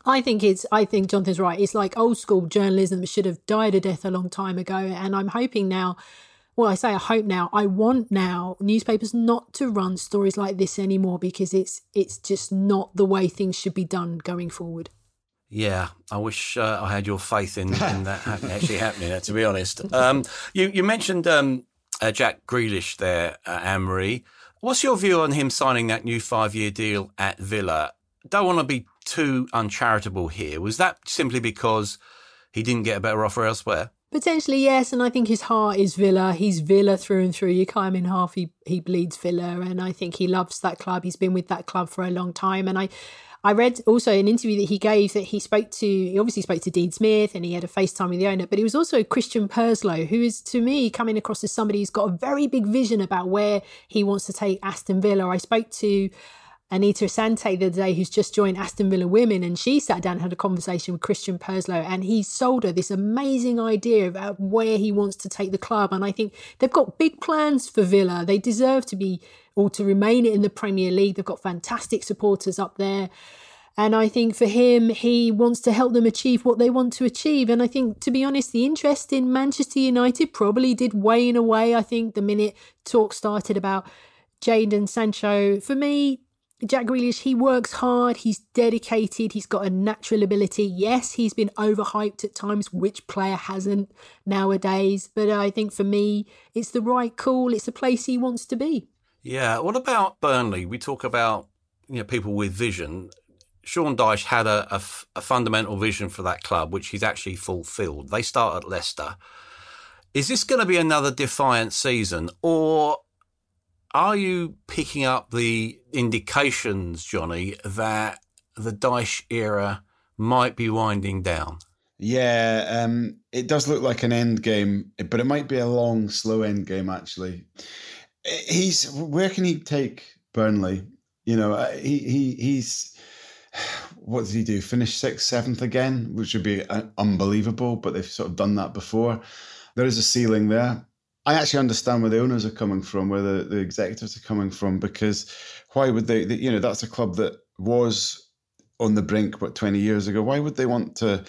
I think it's I think Jonathan's right. It's like old school journalism should have died a death a long time ago. And I'm hoping now well, I say I hope now, I want now newspapers not to run stories like this anymore because it's it's just not the way things should be done going forward. Yeah, I wish uh, I had your faith in, in that [laughs] actually happening. To be honest, um, you you mentioned um, uh, Jack Grealish there, uh, Anne Marie. What's your view on him signing that new five year deal at Villa? Don't want to be too uncharitable here. Was that simply because he didn't get a better offer elsewhere? Potentially, yes. And I think his heart is Villa. He's Villa through and through. You cut him in half, he, he bleeds Villa. And I think he loves that club. He's been with that club for a long time. And I, I read also an interview that he gave that he spoke to, he obviously spoke to Dean Smith and he had a FaceTime with the owner, but he was also Christian Purslow, who is to me coming across as somebody who's got a very big vision about where he wants to take Aston Villa. I spoke to Anita Asante the other day, who's just joined Aston Villa Women, and she sat down and had a conversation with Christian Purslow, and he sold her this amazing idea about uh, where he wants to take the club. And I think they've got big plans for Villa. They deserve to be or to remain in the Premier League. They've got fantastic supporters up there. And I think for him, he wants to help them achieve what they want to achieve. And I think, to be honest, the interest in Manchester United probably did wane away. I think the minute talk started about Jadon Sancho, for me, Jack Grealish, he works hard, he's dedicated, he's got a natural ability. Yes, he's been overhyped at times, which player hasn't nowadays? But I think for me, it's the right call, it's the place he wants to be. Yeah. What about Burnley? We talk about you know people with vision. Sean Dyche had a, a, a fundamental vision for that club, which he's actually fulfilled. They start at Leicester. Is this going to be another defiant season, or are you picking up the indications, Johnny, that the Dyche era might be winding down? Yeah, um, it does look like an end game, but it might be a long, slow end game. Actually, he's where can he take Burnley? You know, uh, he he he's [sighs] what did he do? Finish sixth, seventh again, which would be uh, unbelievable. But they've sort of done that before. There is a ceiling there. I actually understand where the owners are coming from, where the, the executives are coming from, because why would they, they? You know, that's a club that was on the brink, what twenty years ago. Why would they want to?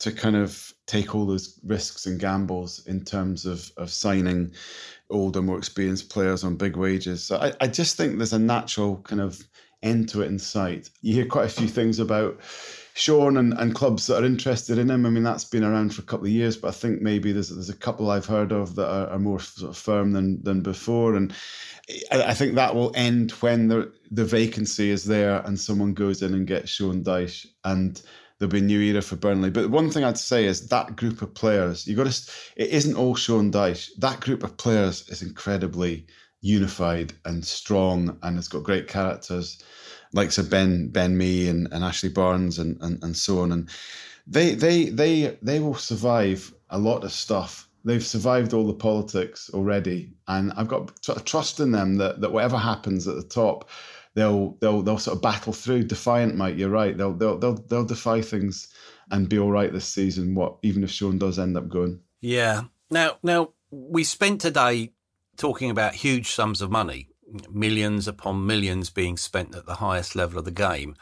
to kind of take all those risks and gambles in terms of of signing older, more experienced players on big wages. So I, I just think there's a natural kind of end to it in sight. You hear quite a few things about Sean and, and clubs that are interested in him. I mean, that's been around for a couple of years, but I think maybe there's there's a couple I've heard of that are, are more sort of firm than than before. And I, think that will end when the the vacancy is there and someone goes in and gets Sean Dyche and there'll be a new era for Burnley. But one thing I'd say is that group of players, you got to, it isn't all Sean Dyche. That group of players is incredibly unified and strong and it's got great characters like so Ben Ben Mee and, and Ashley Barnes and, and, and so on. And they they they they will survive a lot of stuff. They've survived all the politics already. And I've got sort of trust in them that, that whatever happens at the top, they'll they'll they'll sort of battle through. Defiant, Mike, you're right. They'll they'll they'll they'll defy things and be all right this season. What even if Sean does end up going? Yeah. Now now we spent today talking about huge sums of money, millions upon millions being spent at the highest level of the game.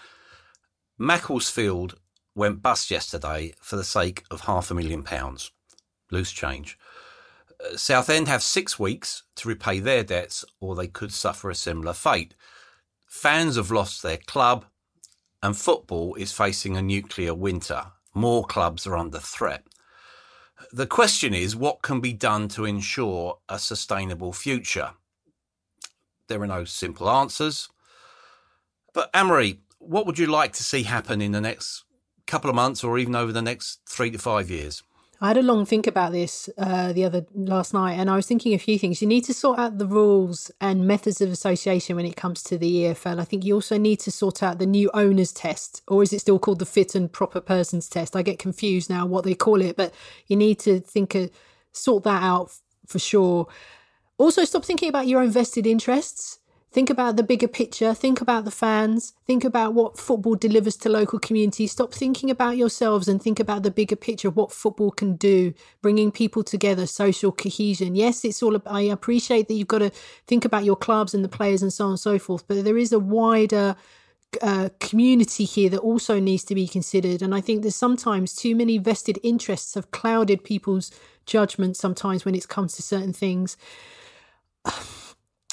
Macclesfield went bust yesterday for the sake of half a million pounds, loose change. Uh, Southend have six weeks to repay their debts, or they could suffer a similar fate. Fans have lost their club, and football is facing a nuclear winter. More clubs are under threat. The question is what can be done to ensure a sustainable future? There are no simple answers. But, Anne-Marie, what would you like to see happen in the next couple of months or even over the next three to five years? I had a long think about this uh, the other last night, and I was thinking a few things. You need to sort out the rules and methods of association when it comes to the EFL. I think you also need to sort out the new owners test, or is it still called the fit and proper persons test? I get confused now what they call it, but you need to think of, sort that out for sure. Also, stop thinking about your own vested interests. Think about the bigger picture. Think about the fans. Think about what football delivers to local communities. Stop thinking about yourselves and think about the bigger picture of what football can do, bringing people together, social cohesion. Yes, it's all. I appreciate that you've got to think about your clubs and the players and so on and so forth, but there is a wider uh, community here that also needs to be considered. And I think there's sometimes too many vested interests have clouded people's judgment sometimes when it comes to certain things.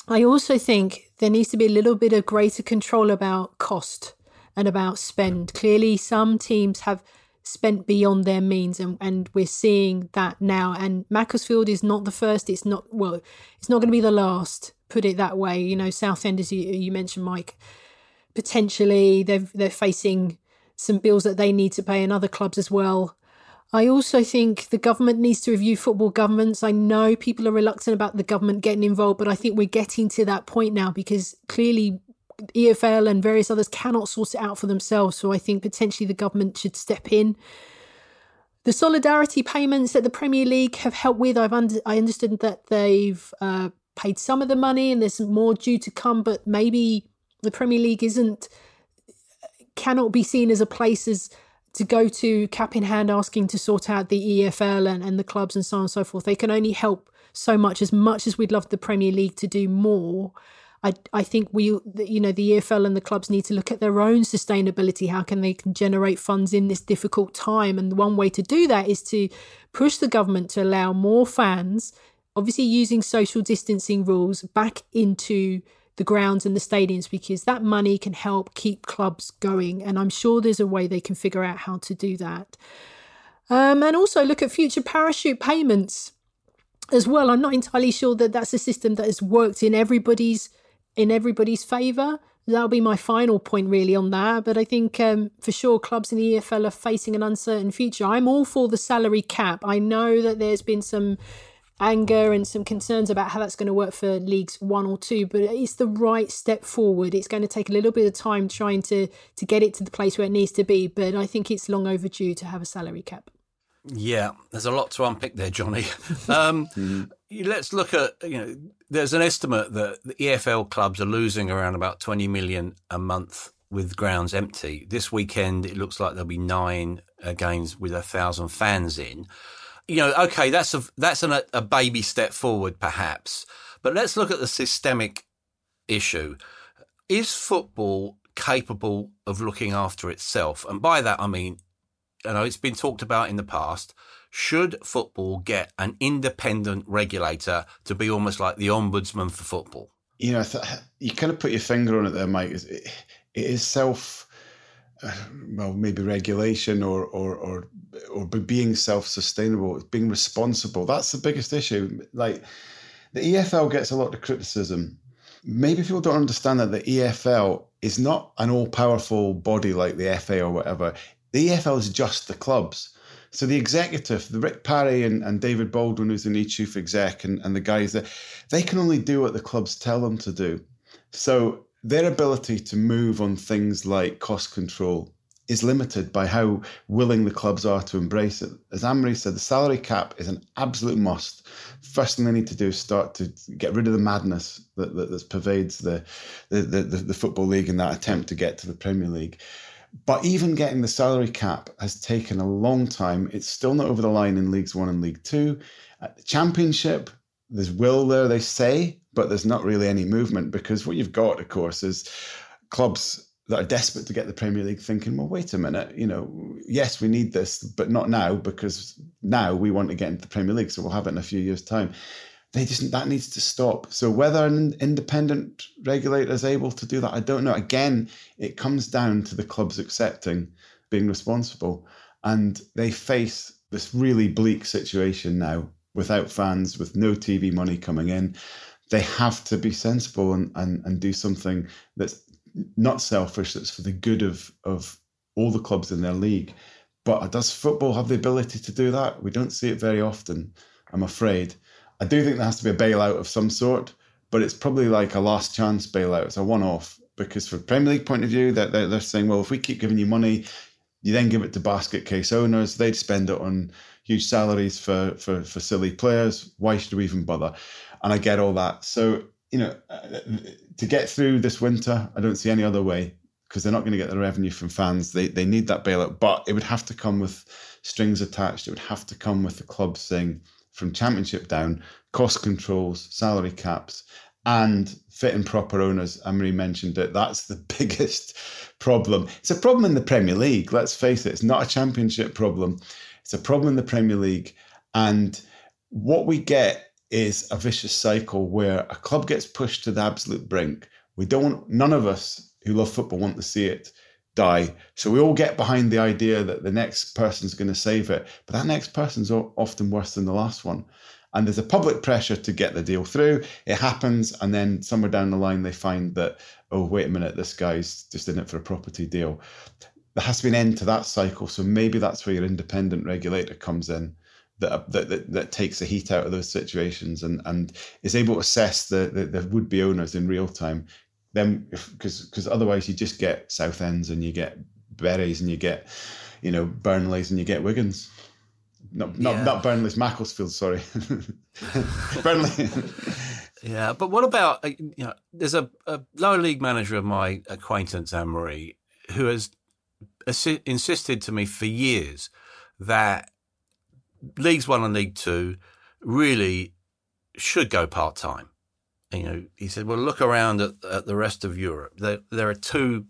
I also think there needs to be a little bit of greater control about cost and about spend. Clearly, some teams have spent beyond their means, and, and we're seeing that now. And Macclesfield is not the first. It's not well. It's not going to be the last. Put it that way. You know, Southend, as you, you mentioned, Mike, potentially they're they're facing some bills that they need to pay, and other clubs as well. I also think the government needs to review football governments. I know people are reluctant about the government getting involved, but I think we're getting to that point now because clearly EFL and various others cannot sort it out for themselves. So I think potentially the government should step in. The solidarity payments that the Premier League have helped with, I've under, I understood that they've uh, paid some of the money and there's more due to come, but maybe the Premier League isn't cannot be seen as a place as to go to cap in hand asking to sort out the EFL and, and the clubs and so on and so forth. They can only help so much as much as we'd love the Premier League to do more. I, I think we, you know, the EFL and the clubs need to look at their own sustainability. How can they can generate funds in this difficult time? And one way to do that is to push the government to allow more fans, obviously using social distancing rules, back into the grounds and the stadiums because that money can help keep clubs going. And I'm sure there's a way they can figure out how to do that. Um, and also look at future parachute payments as well. I'm not entirely sure that that's a system that has worked in everybody's in everybody's favour. That'll be my final point really on that. But I think um, for sure clubs in the EFL are facing an uncertain future. I'm all for the salary cap. I know that there's been some anger and some concerns about how that's going to work for leagues one or two but it's the right step forward it's going to take a little bit of time trying to to get it to the place where it needs to be but i think it's long overdue to have a salary cap Yeah, there's a lot to unpick there, Johnny. [laughs] Um, [laughs] mm-hmm. Let's look at you know. There's an estimate that the EFL clubs are losing around about 20 million a month with grounds empty. This weekend, it looks like there'll be nine uh, games with a thousand fans in. You know, okay, that's a that's an, a baby step forward, perhaps. But let's look at the systemic issue. Is football capable of looking after itself? And by that, I mean, you know, it's been talked about in the past. Should football get an independent regulator to be almost like the ombudsman for football? You know, you kind of put your finger on it there, Mike. It, is self, [sighs] well, maybe regulation or or or or being self-sustainable, being responsible. That's the biggest issue. Like the EFL gets a lot of criticism maybe people don't understand that the EFL is not an all powerful body like the FA or whatever. The EFL is just the clubs. So the executive, the Rick Parry and, and David Baldwin, who's the new chief exec, and, and the guys that they can only do what the clubs tell them to do. So their ability to move on things like cost control is limited by how willing the clubs are to embrace it. As Anne-Marie said, the salary cap is an absolute must. First thing they need to do is start to get rid of the madness that, that, that pervades the, the, the, the Football League in that attempt to get to the Premier League. But even getting the salary cap has taken a long time. It's still not over the line in Leagues One and League Two. At the Championship, there's will there, they say, but there's not really any movement because what you've got, of course, is clubs that are desperate to get the Premier League thinking, well, wait a minute, you know, yes, we need this, but not now because now we want to get into the Premier League, so we'll have it in a few years' time. They just that needs to stop. So whether an independent regulator is able to do that, I don't know. Again, it comes down to the clubs accepting being responsible, and they face this really bleak situation now without fans, with no TV money coming in. They have to be sensible and, and, and do something that's not selfish, that's for the good of, of all the clubs in their league. But does football have the ability to do that? We don't see it very often, I'm afraid. I do think there has to be a bailout of some sort, but it's probably like a last chance bailout. It's a one off because, from Premier League point of view, they're, they're, saying, well, if we keep giving you money, you then give it to basket case owners, they'd spend it on huge salaries for, for, for silly players. Why should we even bother? And I get all that. So you know, uh, to get through this winter, I don't see any other way because they're not going to get the revenue from fans. They they need that bailout, but it would have to come with strings attached. It would have to come with the club saying from championship down, cost controls, salary caps, and fit and proper owners. Anne-Marie mentioned it. That's the [laughs] biggest problem. It's a problem in the Premier League. Let's face it. It's not a championship problem. It's a problem in the Premier League, and what we get is a vicious cycle where a club gets pushed to the absolute brink. We don't, none of us who love football want to see it die. So we all get behind the idea that the next person's going to save it, but that next person's often worse than the last one. And there's a public pressure to get the deal through. It happens, and then somewhere down the line, they find that, oh, wait a minute, this guy's just in it for a property deal. There has to be an end to that cycle. So maybe that's where your independent regulator comes in that, that, that, that, takes the heat out of those situations and, and is able to assess the, the, the would be owners in real time. Then, because because otherwise you just get Southend's and you get Burys and you get, you know, Burnleys and you get Wigans. Not not, yeah. not Burnley's Macclesfield, sorry. [laughs] Burnley. [laughs] yeah, but what about uh, you know? There's a, a lower league manager of my acquaintance, Anne Marie, who has assi- insisted to me for years that Leagues One and League Two really should go part time. You know, he said, "Well, look around at, at the rest of Europe. There, there are two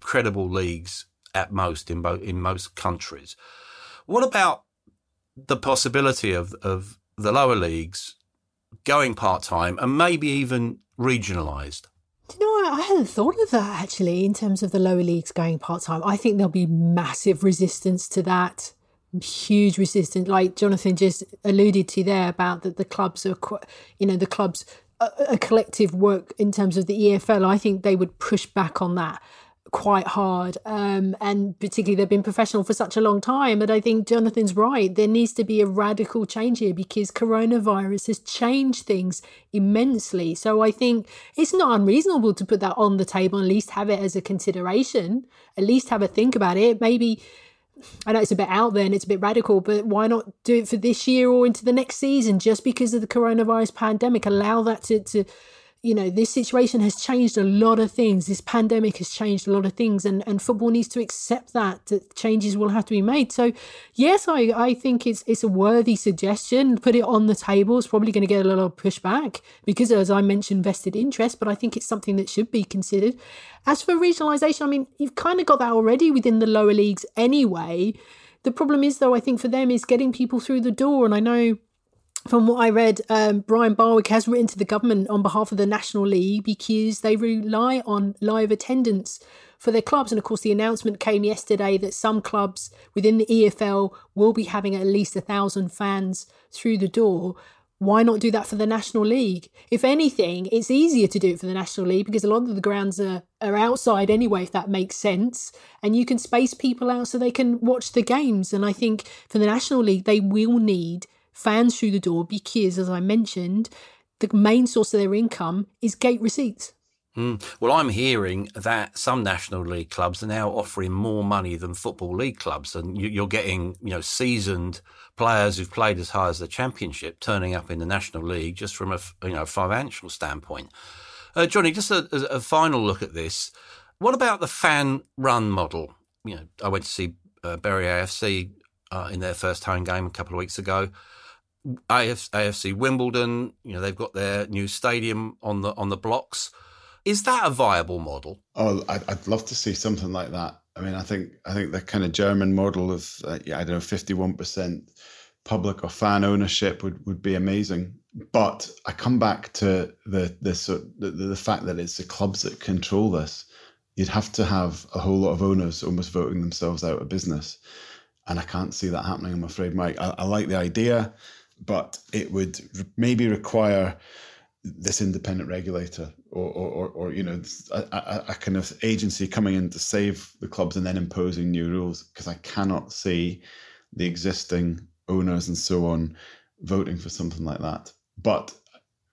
credible leagues at most in both in most countries. What about the possibility of of the lower leagues going part time and maybe even regionalised?" you know, I hadn't thought of that actually in terms of the lower leagues going part time. I think there'll be massive resistance to that huge resistance like jonathan just alluded to there about that the clubs are you know the clubs a, collective work in terms of the efl i think they would push back on that quite hard um, and particularly they've been professional for such a long time but i think jonathan's right. There needs to be a radical change here because coronavirus has changed things immensely. So i think it's not unreasonable to put that on the table at least have it as a consideration at least have a think about it. Maybe I know it's a bit out there and it's a bit radical, but why not do it for this year or into the next season just because of the coronavirus pandemic? Allow that to, to you know, this situation has changed a lot of things. This pandemic has changed a lot of things, and, and football needs to accept that, that changes will have to be made. So, yes, I, I think it's it's a worthy suggestion. Put it on the table. It's probably going to get a lot of pushback because, as I mentioned, vested interest, but I think it's something that should be considered. As for regionalisation, I mean, you've kind of got that already within the lower leagues anyway. The problem is, though, I think for them is getting people through the door. And I know from what I read, um, Brian Barwick has written to the government on behalf of the National League because they rely on live attendance for their clubs. And of course, the announcement came yesterday that some clubs within the EFL will be having at least a thousand fans through the door. Why not do that for the National League? If anything, it's easier to do it for the National League because a lot of the grounds are, are outside anyway, if that makes sense. And you can space people out so they can watch the games. And I think for the National League, they will need fans through the door because, as I mentioned, the main source of their income is gate receipts. Mm. Well, I'm hearing that some National League clubs are now offering more money than Football League clubs, and you're getting, you know, seasoned players who've played as high as the Championship turning up in the National League just from a, you know, financial standpoint. Uh, Johnny, just a, a, final look at this. What about the fan run model? You know, I went to see uh, Bury AFC uh, in their first home game a couple of weeks ago. AF, AFC Wimbledon, you know, they've got their new stadium on the on the blocks. Is that a viable model? Oh, I'd, I'd love to see something like that. I mean, I think I think the kind of German model of uh, yeah, I don't know, fifty one percent public or fan ownership would, would be amazing. But I come back to the the, the the fact that it's the clubs that control this. You'd have to have a whole lot of owners almost voting themselves out of business, and I can't see that happening. I'm afraid, Mike. I, I like the idea but it would maybe require this independent regulator or, or, or you know a, a, a, kind of agency coming in to save the clubs and then imposing new rules because I cannot see the existing owners and so on voting for something like that. But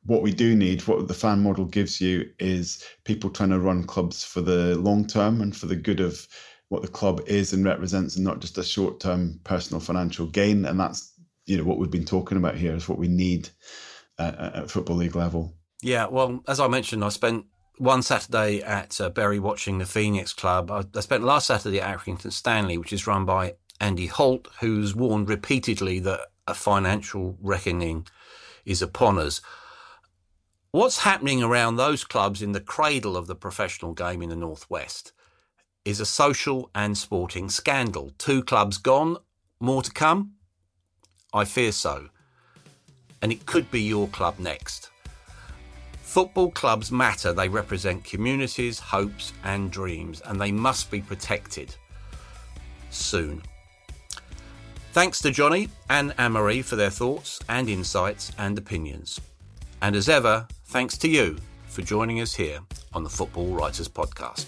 what we do need, what the fan model gives you, is people trying to run clubs for the long term and for the good of what the club is and represents, and not just a short term personal financial gain. And that's you know what we've been talking about here is what we need at football league level. Yeah, well, as I mentioned, I spent one Saturday at uh, Bury watching the Phoenix Club. I, I, spent last Saturday at Accrington Stanley, which is run by Andy Holt, who's warned repeatedly that a financial reckoning is upon us. What's happening around those clubs in the cradle of the professional game in the Northwest is a social and sporting scandal. Two clubs gone, more to come. I fear so. And it could be your club next. Football clubs matter. They represent communities, hopes, and dreams, and they must be protected soon. Thanks to Johnny and Anne Marie for their thoughts and insights and opinions. And as ever, thanks to you for joining us here on the Football Writers Podcast.